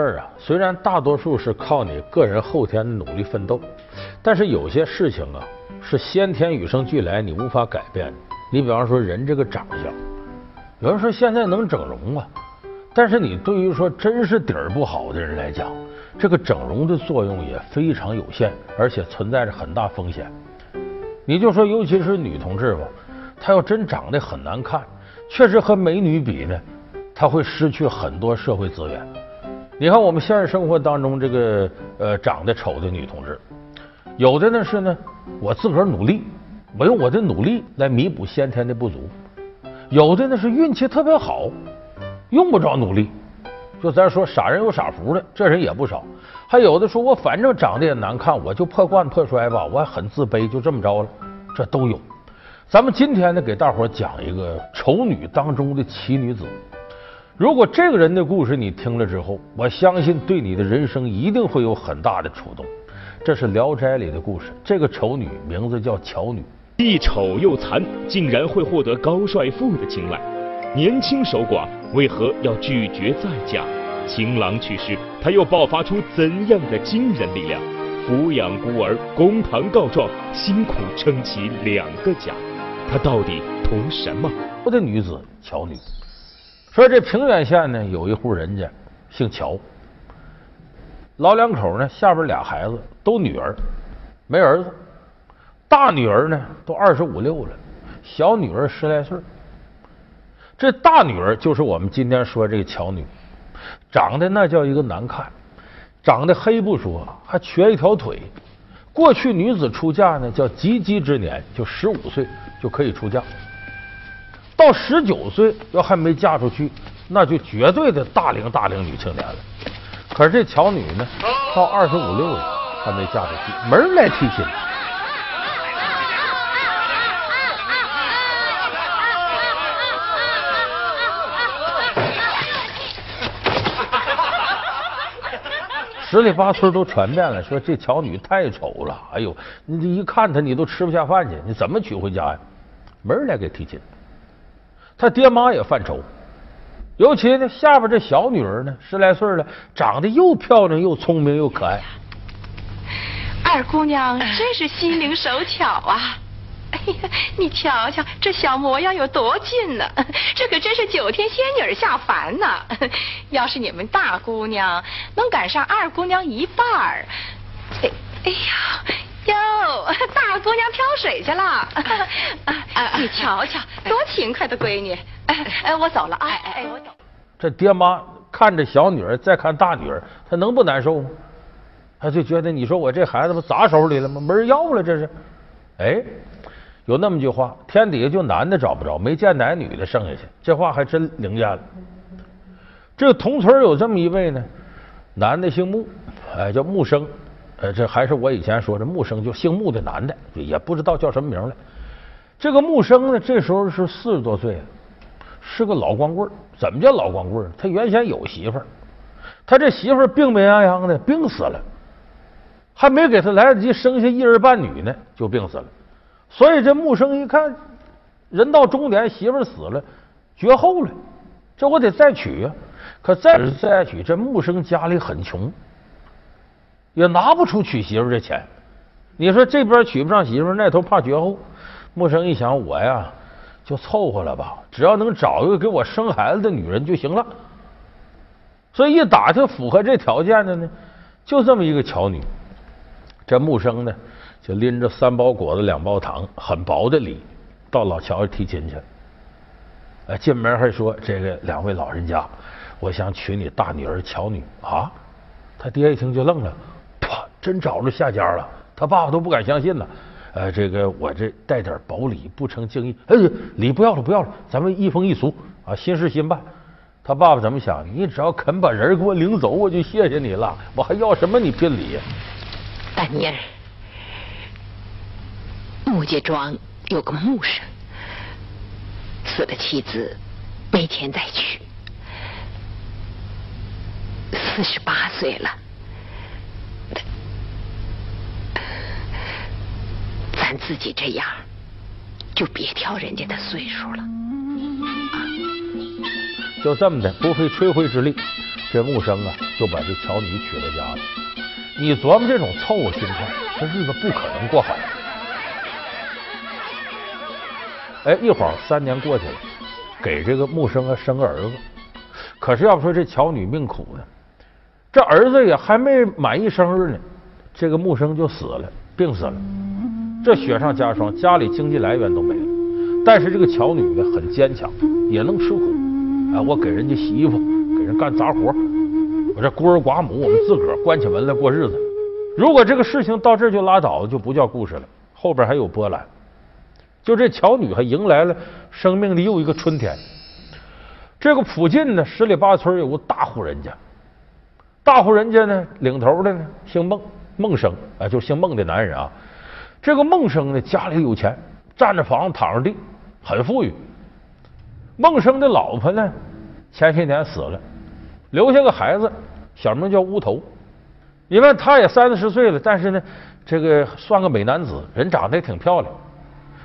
事儿啊，虽然大多数是靠你个人后天的努力奋斗，但是有些事情啊是先天与生俱来，你无法改变。你比方说人这个长相，有人说现在能整容啊，但是你对于说真是底儿不好的人来讲，这个整容的作用也非常有限，而且存在着很大风险。你就说，尤其是女同志吧，她要真长得很难看，确实和美女比呢，她会失去很多社会资源。你看我们现实生活当中这个呃长得丑的女同志，有的呢是呢，我自个儿努力。我用我的努力来弥补先天的不足，有的呢是运气特别好，用不着努力。就咱说傻人有傻福的，这人也不少。还有的说我反正长得也难看，我就破罐破摔吧，我很自卑，就这么着了，这都有。咱们今天呢，给大伙讲一个丑女当中的奇女子。如果这个人的故事你听了之后，我相信对你的人生一定会有很大的触动。这是《聊斋》里的故事，这个丑女名字叫巧女。既丑又残，竟然会获得高帅富的青睐。年轻守寡为何要拒绝再嫁？情郎去世，她又爆发出怎样的惊人力量？抚养孤儿，公堂告状，辛苦撑起两个家，她到底图什么？我的女子巧女说：“这平原县呢，有一户人家姓乔，老两口呢，下边俩孩子都女儿，没儿子。”大女儿呢，都二十五六了，小女儿十来岁。这大女儿就是我们今天说这个乔女，长得那叫一个难看，长得黑不说，还瘸一条腿。过去女子出嫁呢，叫及笄之年，就十五岁就可以出嫁。到十九岁要还没嫁出去，那就绝对的大龄大龄女青年了。可是这巧女呢，到二十五六了还没嫁出去，没人来提亲。十里八村都传遍了，说这巧女太丑了。哎呦，你这一看她，你都吃不下饭去。你怎么娶回家呀？没人来给提亲。他爹妈也犯愁，尤其呢，下边这小女儿呢，十来岁了，长得又漂亮又聪明又可爱。二姑娘真是心灵手巧啊！哎呀，你瞧瞧这小模样有多俊呢！这可真是九天仙女下凡呢。要是你们大姑娘能赶上二姑娘一半儿，哎哎呀哟，大姑娘挑水去了。你瞧瞧，多勤快的闺女！哎，我走了啊！哎哎，我走。这爹妈看着小女儿，再看大女儿，他能不难受吗？他就觉得你说我这孩子不砸手里了吗？没人要了，这是。哎。有那么句话，天底下就男的找不着，没见男女的剩下去。这话还真灵验了。这个同村有这么一位呢，男的姓穆，哎，叫穆生。呃，这还是我以前说的木生，就姓木的男的，也不知道叫什么名了。这个木生呢，这时候是四十多岁，是个老光棍怎么叫老光棍他原先有媳妇儿，他这媳妇儿病病殃殃的，病死了，还没给他来得及生下一儿半女呢，就病死了。所以这木生一看，人到中年，媳妇死了，绝后了，这我得再娶啊！可再再娶，这木生家里很穷，也拿不出娶媳妇这钱。你说这边娶不上媳妇，那头怕绝后。木生一想，我呀就凑合了吧，只要能找一个给我生孩子的女人就行了。所以一打听，符合这条件的呢，就这么一个巧女。这木生呢？就拎着三包果子、两包糖，很薄的礼，到老乔家提亲去。哎，进门还说：“这个两位老人家，我想娶你大女儿乔女啊。”他爹一听就愣了，真找着下家了。他爸爸都不敢相信呢。呃，这个我这带点薄礼，不成敬意。哎，礼不要了，不要了，咱们一风一俗啊，新事新办。他爸爸怎么想？你只要肯把人给我领走，我就谢谢你了。我还要什么你聘礼？大妮儿。穆家庄有个穆生，死了妻子，没钱再娶，四十八岁了，咱自己这样，就别挑人家的岁数了。就这么的，不费吹灰之力，这木生啊就把这乔女娶到家了。你琢磨这种凑合心态，这日子不可能过好。哎，一晃三年过去了，给这个木生啊生个儿子。可是要不说这乔女命苦呢，这儿子也还没满一生日呢，这个木生就死了，病死了。这雪上加霜，家里经济来源都没了。但是这个乔女呢很坚强，也能吃苦。啊，我给人家洗衣服，给人干杂活，我这孤儿寡母，我们自个儿关起门来过日子。如果这个事情到这就拉倒了，就不叫故事了，后边还有波澜。就这乔女还迎来了生命的又一个春天。这个附近呢，十里八村有个大户人家，大户人家呢，领头的呢姓孟，孟生啊，就姓孟的男人啊。这个孟生呢，家里有钱，占着房，躺着地，很富裕。孟生的老婆呢，前些年死了，留下个孩子，小名叫乌头。因为他也三四十岁了，但是呢，这个算个美男子，人长得也挺漂亮。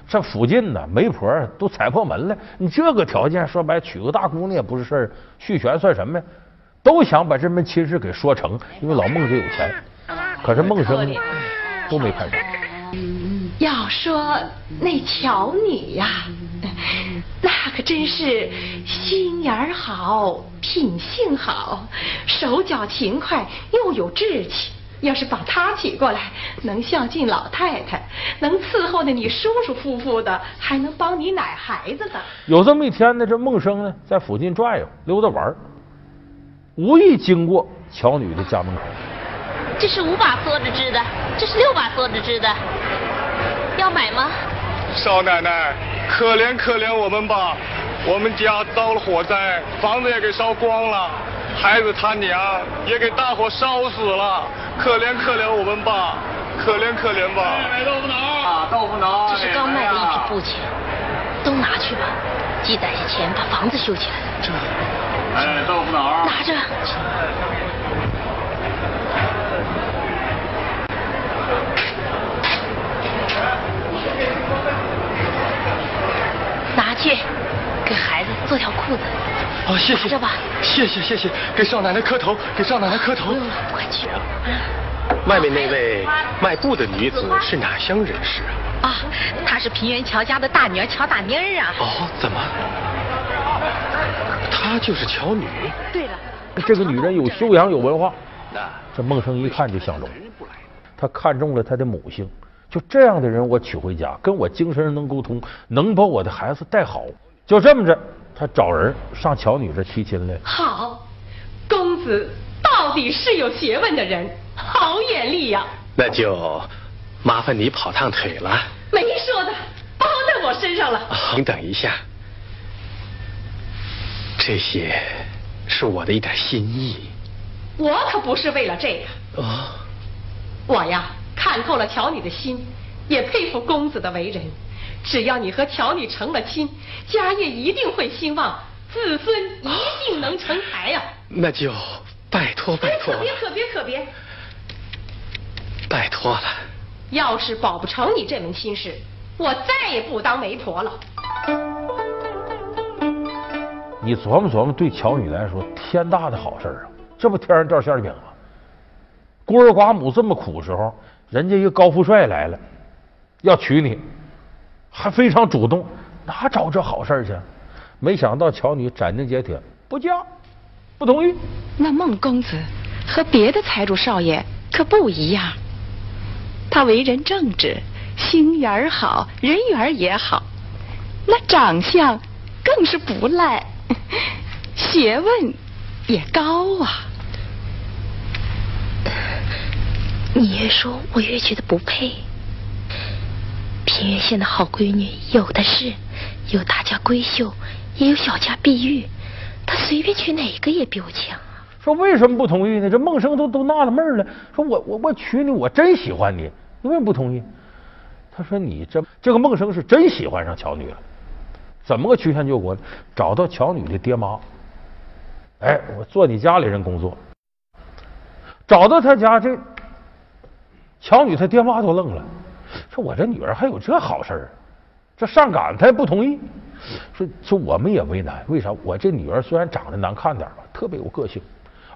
这附近呢，媒婆都踩破门了。你这个条件，说白娶个大姑娘也不是事儿，续弦算什么呀？都想把这门亲事给说成，因为老孟家有钱。可是孟生都没看上。要说那乔女呀，那可真是心眼好，品性好，手脚勤快，又有志气。要是把她娶过来，能孝敬老太太，能伺候的你舒舒服服的，还能帮你奶孩子的。有这么一天呢，这孟生呢在附近转悠溜达玩，无意经过乔女的家门口。这是五把梭子织的，这是六把梭子织的，要买吗？少奶奶，可怜可怜我们吧，我们家遭了火灾，房子也给烧光了，孩子他娘也给大火烧死了。可怜可怜我们吧，可怜可怜吧。买豆腐脑啊，豆腐脑。这是刚卖的一批布钱，都拿去吧，积攒些钱把房子修起来。这，哎，豆腐脑。拿着。拿去，给孩子做条裤子。哦，谢谢。拿着吧。谢谢谢谢，给少奶奶磕头，给少奶奶磕头。不用了，快去。外面那位卖布的女子是哪乡人士啊？啊，她是平原乔家的大女儿乔大妮儿啊。哦，怎么？她就是乔女。对了，这个女人有修养有文化。这孟生一看就相中，他看中了她的母性。就这样的人，我娶回家，跟我精神上能沟通，能把我的孩子带好。就这么着，他找人上乔女这提亲来。好，公子到底是有学问的人，好眼力呀！那就麻烦你跑趟腿了。没说的，包在我身上了。您等一下，这些是我的一点心意。我可不是为了这个。哦。我呀，看透了乔女的心，也佩服公子的为人。只要你和乔女成了亲，家业一定会兴旺，子孙一定能成才呀。那就拜托拜托。可别可别可别。拜托了。要是保不成你这门亲事，我再也不当媒婆了。你琢磨琢磨，对乔女来说，天大的好事啊！这不天上掉馅饼吗？孤儿寡母这么苦时候，人家一个高富帅来了，要娶你，还非常主动，哪找这好事去？没想到乔女斩钉截铁不嫁，不同意。那孟公子和别的财主少爷可不一样，他为人正直，心眼儿好，人缘也好，那长相更是不赖，学问也高啊。你越说，我越觉得不配。平原县的好闺女有的是，有大家闺秀，也有小家碧玉，他随便娶哪个也比我强啊。说为什么不同意呢？这孟生都都纳了闷了。说我我我娶你，我真喜欢你，你为什么不同意？他说你这这个孟生是真喜欢上乔女了，怎么个曲线救国呢？找到乔女的爹妈，哎，我做你家里人工作，找到他家这。乔女她爹妈都愣了，说：“我这女儿还有这好事儿？这上赶她也不同意。说说我们也为难，为啥？我这女儿虽然长得难看点吧，特别有个性，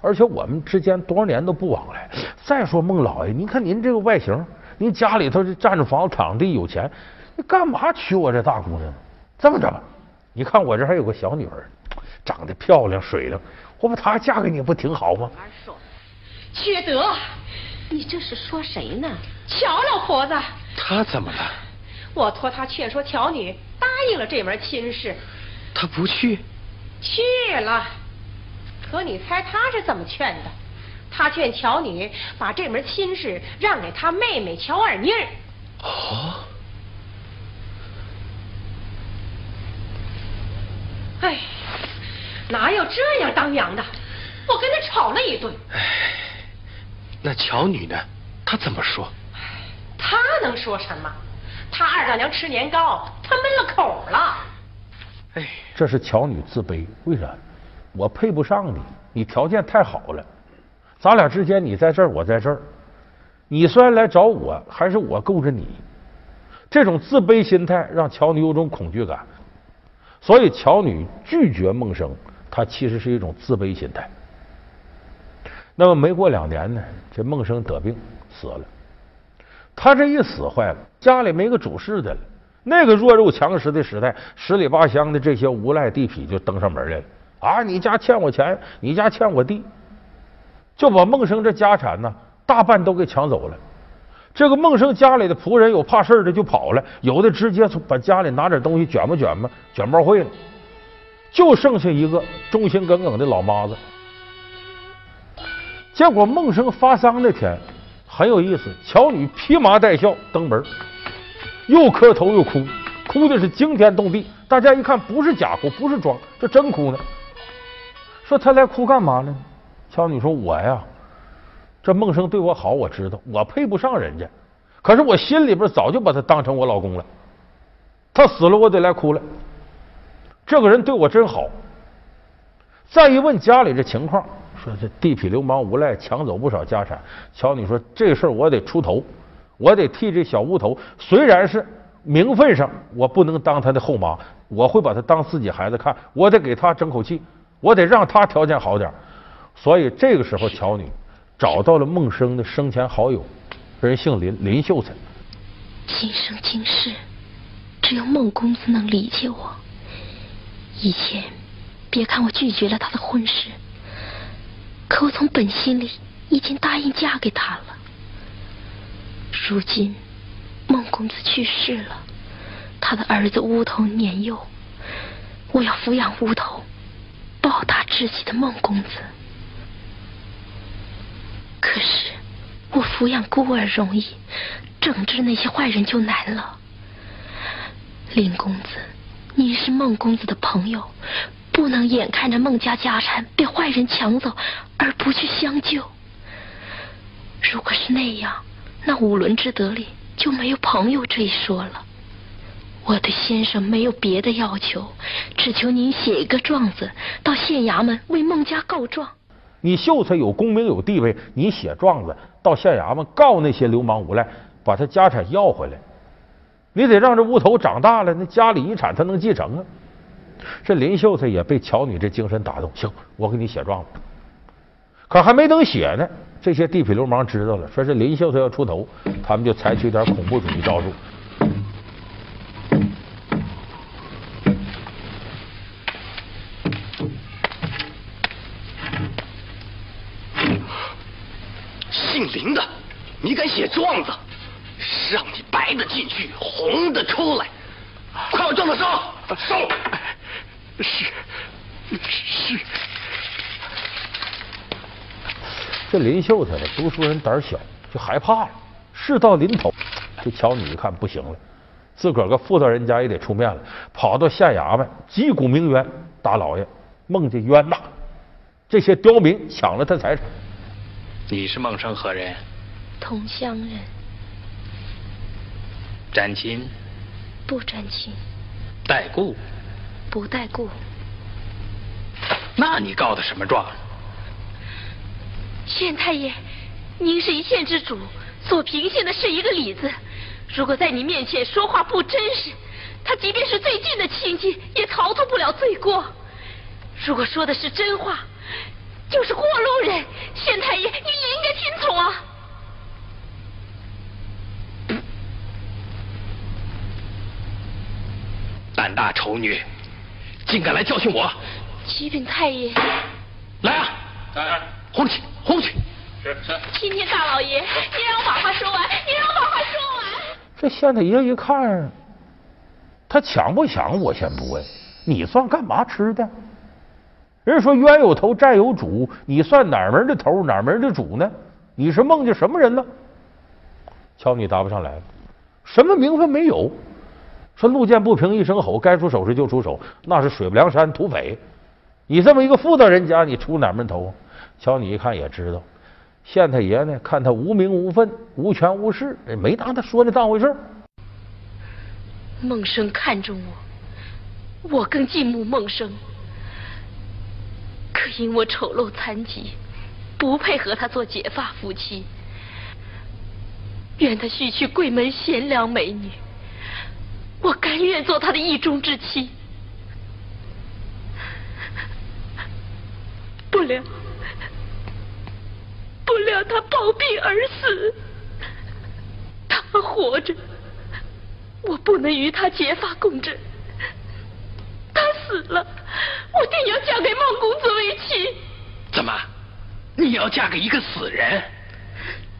而且我们之间多少年都不往来。再说孟老爷，您看您这个外形，您家里头是占着房子、场地、有钱，你干嘛娶我这大姑娘？这么着吧，你看我这还有个小女儿，长得漂亮、水灵，我把她嫁给你不挺好吗？缺德！你这是说谁呢？乔老婆子。他怎么了？我托他劝说乔女答应了这门亲事。他不去？去了。可你猜他是怎么劝的？他劝乔女把这门亲事让给他妹妹乔二妮儿。哦。哎，哪有这样当娘的？我跟他吵了一顿。哎，那乔女呢？她怎么说？她能说什么？她二丈娘吃年糕，她闷了口了。哎，这是乔女自卑，为啥？我配不上你，你条件太好了。咱俩之间，你在这儿，我在这儿。你虽然来找我，还是我够着你。这种自卑心态让乔女有种恐惧感。所以，乔女拒绝孟生，她其实是一种自卑心态。那么，没过两年呢，这孟生得病死了。他这一死坏了，家里没个主事的了。那个弱肉强食的时代，十里八乡的这些无赖地痞就登上门来了。啊，你家欠我钱，你家欠我地，就把孟生这家产呢，大半都给抢走了。这个孟生家里的仆人有怕事的就跑了，有的直接从把家里拿点东西卷吧卷吧卷包会了，就剩下一个忠心耿耿的老妈子。结果孟生发丧那天很有意思，乔女披麻戴孝登门，又磕头又哭，哭的是惊天动地。大家一看不是假哭，不是装，这真哭呢。说他来哭干嘛呢？乔女说：“我呀。”这孟生对我好，我知道我配不上人家，可是我心里边早就把他当成我老公了。他死了，我得来哭了。这个人对我真好。再一问家里这情况，说这地痞流氓无赖抢走不少家产。乔女说这事儿，我得出头，我得替这小乌头。虽然是名分上我不能当他的后妈，我会把他当自己孩子看，我得给他争口气，我得让他条件好点。所以这个时候，乔女。找到了孟生的生前好友，人姓林，林秀才。今生今世，只有孟公子能理解我。以前，别看我拒绝了他的婚事，可我从本心里已经答应嫁给他了。如今，孟公子去世了，他的儿子乌头年幼，我要抚养乌头，报答知己的孟公子。可是，我抚养孤儿容易，整治那些坏人就难了。林公子，你是孟公子的朋友，不能眼看着孟家家产被坏人抢走而不去相救。如果是那样，那五伦之德里就没有朋友这一说了。我的先生没有别的要求，只求您写一个状子到县衙门为孟家告状。你秀才有功名有地位，你写状子到县衙门告那些流氓无赖，把他家产要回来。你得让这乌头长大了，那家里遗产他能继承啊。这林秀才也被乔女这精神打动，行，我给你写状子。可还没等写呢，这些地痞流氓知道了，说是林秀才要出头，他们就采取点恐怖主义招数。姓林的，你敢写状子，让你白的进去，红的出来，快把状子收收。是是。这林秀才呢，读书人胆小，就害怕了。事到临头，这乔女一看不行了，自个儿个妇道人家也得出面了，跑到县衙门击鼓鸣冤，大老爷孟家冤呐，这些刁民抢了他财产。你是孟生何人？同乡人。沾亲？不沾亲。带故？不带故。那你告的什么状？县太爷，您是一县之主，所凭信的是一个理子。如果在你面前说话不真实，他即便是最近的亲戚，也逃脱不了罪过。如果说的是真话。就是过路人。县太爷，你应该听从啊！胆大丑女，竟敢来教训我！启禀太爷，来啊！来，轰去，轰去！是是。青天大老爷，你让我把话说完，你让我把话说完。这县太爷一看，他抢不抢我先不问，你算干嘛吃的？人说冤有头债有主，你算哪门的头哪门的主呢？你是孟家什么人呢？瞧你答不上来了，什么名分没有？说路见不平一声吼，该出手时就出手，那是水泊梁山土匪。你这么一个妇道人家，你出哪门头？瞧你一看也知道，县太爷呢，看他无名无分、无权无势，没拿他说那当回事。孟生看中我，我更敬慕孟生。可因我丑陋残疾，不配和他做结发夫妻。愿他许娶贵门贤良美女，我甘愿做他的意中之妻。不料，不料他暴毙而死。他活着，我不能与他结发共枕；他死了。我定要嫁给孟公子为妻。怎么？你要嫁给一个死人？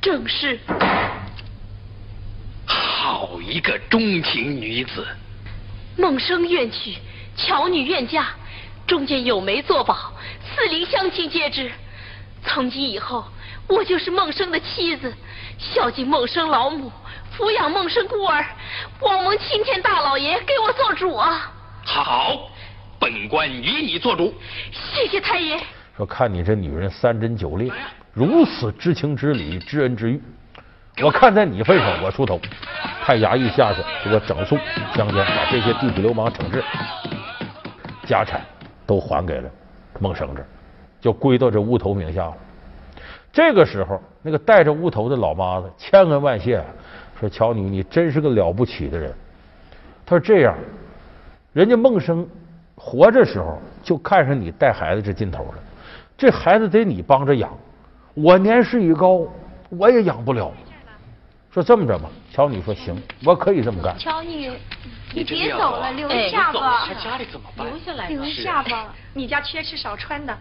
正是。好一个钟情女子！梦生愿娶，巧女愿嫁，中间有媒作保，四邻乡亲皆知。从今以后，我就是梦生的妻子，孝敬梦生老母，抚养梦生孤儿。望蒙青天大老爷给我做主啊！好。本官与你做主，谢谢太爷。说看你这女人三贞九烈，如此知情知理、知恩知义，我看在你份上，我出头。派衙役下去给我整肃乡间，把这些地痞流氓惩治，家产都还给了孟生这，就归到这乌头名下了。这个时候，那个带着乌头的老妈子千恩万谢，说：“乔女，你真是个了不起的人。”他说：“这样，人家孟生。”活着时候就看上你带孩子这劲头了，这孩子得你帮着养，我年事已高，我也养不了。说这么着吧，乔女说行，我可以这么干。乔女，你别走了，留下吧。他家里怎么办？留下来，留下吧。你家缺吃少穿的，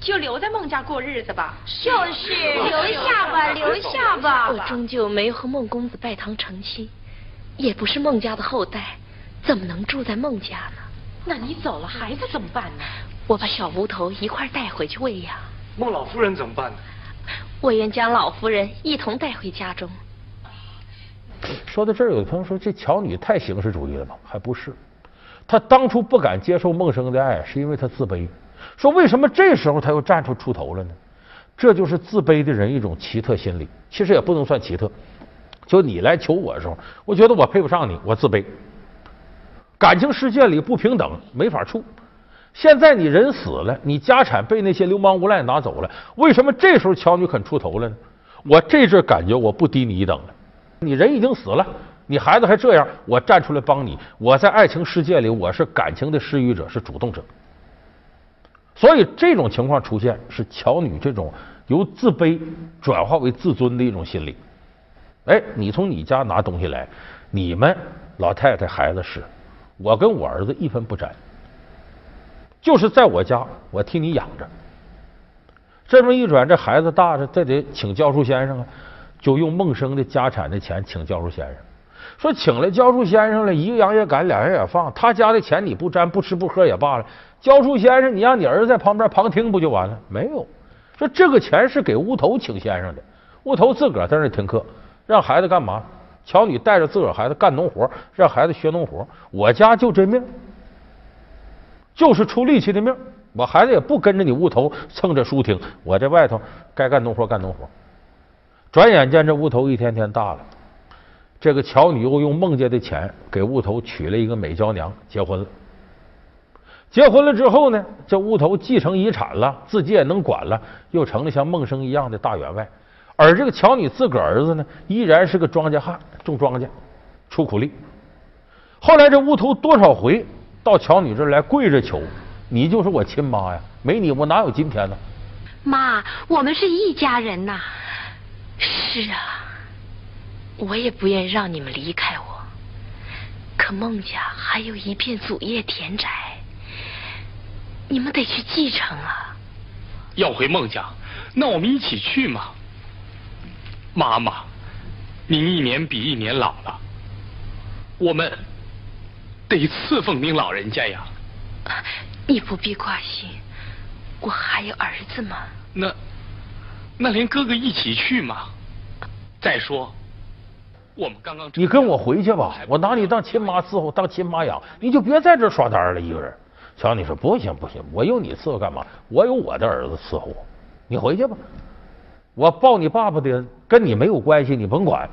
就留在孟家过日子吧。就是留下吧，留下吧。我终究没有和孟公子拜堂成亲，也不是孟家的后代，怎么能住在孟家呢？那你走了，孩子怎么办呢？我把小无头一块带回去喂养。孟老夫人怎么办呢？我愿将老夫人一同带回家中。说到这儿，有的朋友说这乔女太形式主义了吗？还不是，她当初不敢接受孟生的爱，是因为她自卑。说为什么这时候她又站出出头了呢？这就是自卑的人一种奇特心理。其实也不能算奇特，就你来求我的时候，我觉得我配不上你，我自卑。感情世界里不平等，没法处。现在你人死了，你家产被那些流氓无赖拿走了，为什么这时候乔女肯出头了呢？我这阵感觉我不低你一等了。你人已经死了，你孩子还这样，我站出来帮你。我在爱情世界里，我是感情的施予者，是主动者。所以这种情况出现，是乔女这种由自卑转化为自尊的一种心理。哎，你从你家拿东西来，你们老太太孩子是。我跟我儿子一分不沾，就是在我家，我替你养着。这么一转，这孩子大了，这得请教书先生啊，就用孟生的家产的钱请教书先生。说请了教书先生了，一个羊也赶，两羊也放，他家的钱你不沾，不吃不喝也罢了。教书先生，你让你儿子在旁边旁听不就完了？没有，说这个钱是给乌头请先生的，乌头自个儿在那听课，让孩子干嘛？乔女带着自个儿孩子干农活，让孩子学农活。我家就这命，就是出力气的命。我孩子也不跟着你屋头蹭着书听，我在外头该干农活干农活。转眼间，这屋头一天天大了。这个乔女又用孟家的钱给屋头娶了一个美娇娘，结婚了。结婚了之后呢，这屋头继承遗产了，自己也能管了，又成了像孟生一样的大员外。而这个乔女自个儿子呢，依然是个庄稼汉，种庄稼，出苦力。后来这乌头多少回到乔女这儿来跪着求，你就是我亲妈呀，没你我哪有今天呢？妈，我们是一家人呐。是啊，我也不愿让你们离开我。可孟家还有一片祖业田宅，你们得去继承啊。要回孟家，那我们一起去嘛。妈妈，您一年比一年老了，我们得侍奉您老人家呀。你不必挂心，我还有儿子嘛。那那连哥哥一起去嘛。再说，我们刚刚你跟我回去吧，我拿你当亲妈伺候，当亲妈养，你就别在这耍单了，一个人。乔，你说不行不行，我有你伺候干嘛？我有我的儿子伺候，你回去吧。我抱你爸爸的跟你没有关系，你甭管。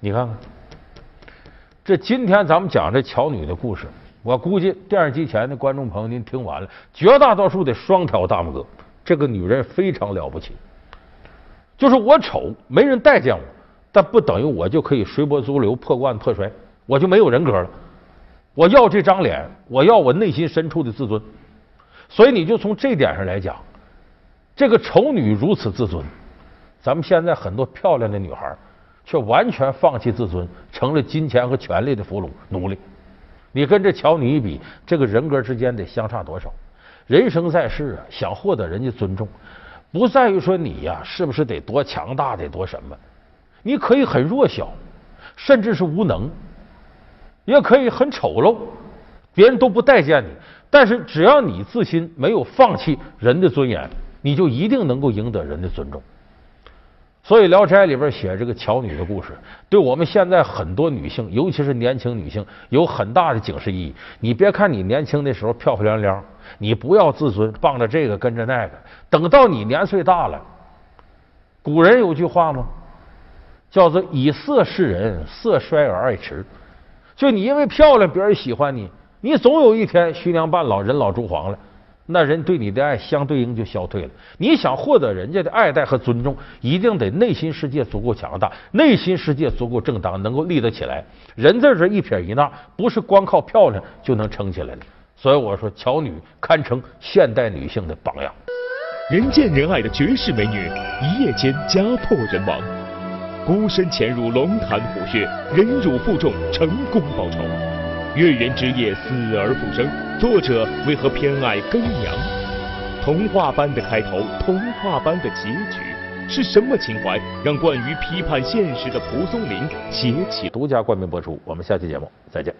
你看看，这今天咱们讲这乔女的故事，我估计电视机前的观众朋友您听完了，绝大多数得双挑大拇哥。这个女人非常了不起，就是我丑，没人待见我，但不等于我就可以随波逐流、破罐破摔，我就没有人格了。我要这张脸，我要我内心深处的自尊。所以你就从这点上来讲。这个丑女如此自尊，咱们现在很多漂亮的女孩却完全放弃自尊，成了金钱和权力的俘虏奴隶。你跟这乔女一比，这个人格之间得相差多少？人生在世啊，想获得人家尊重，不在于说你呀是不是得多强大，得多什么？你可以很弱小，甚至是无能，也可以很丑陋，别人都不待见你。但是只要你自心没有放弃人的尊严。你就一定能够赢得人的尊重。所以《聊斋》里边写这个乔女的故事，对我们现在很多女性，尤其是年轻女性，有很大的警示意义。你别看你年轻的时候漂漂亮亮，你不要自尊，傍着这个跟着那个。等到你年岁大了，古人有句话吗？叫做“以色示人，色衰而爱弛”。就你因为漂亮，别人喜欢你，你总有一天虚娘半老，人老珠黄了。那人对你的爱相对应就消退了。你想获得人家的爱戴和尊重，一定得内心世界足够强大，内心世界足够正当，能够立得起来。人在这一撇一捺，不是光靠漂亮就能撑起来的。所以我说，乔女堪称现代女性的榜样。人见人爱的绝世美女，一夜间家破人亡，孤身潜入龙潭虎穴，忍辱负重，成功报仇。月圆之夜，死而复生。作者为何偏爱耕娘？童话般的开头，童话般的结局，是什么情怀让惯于批判现实的蒲松龄写起？独家冠名播出。我们下期节目再见。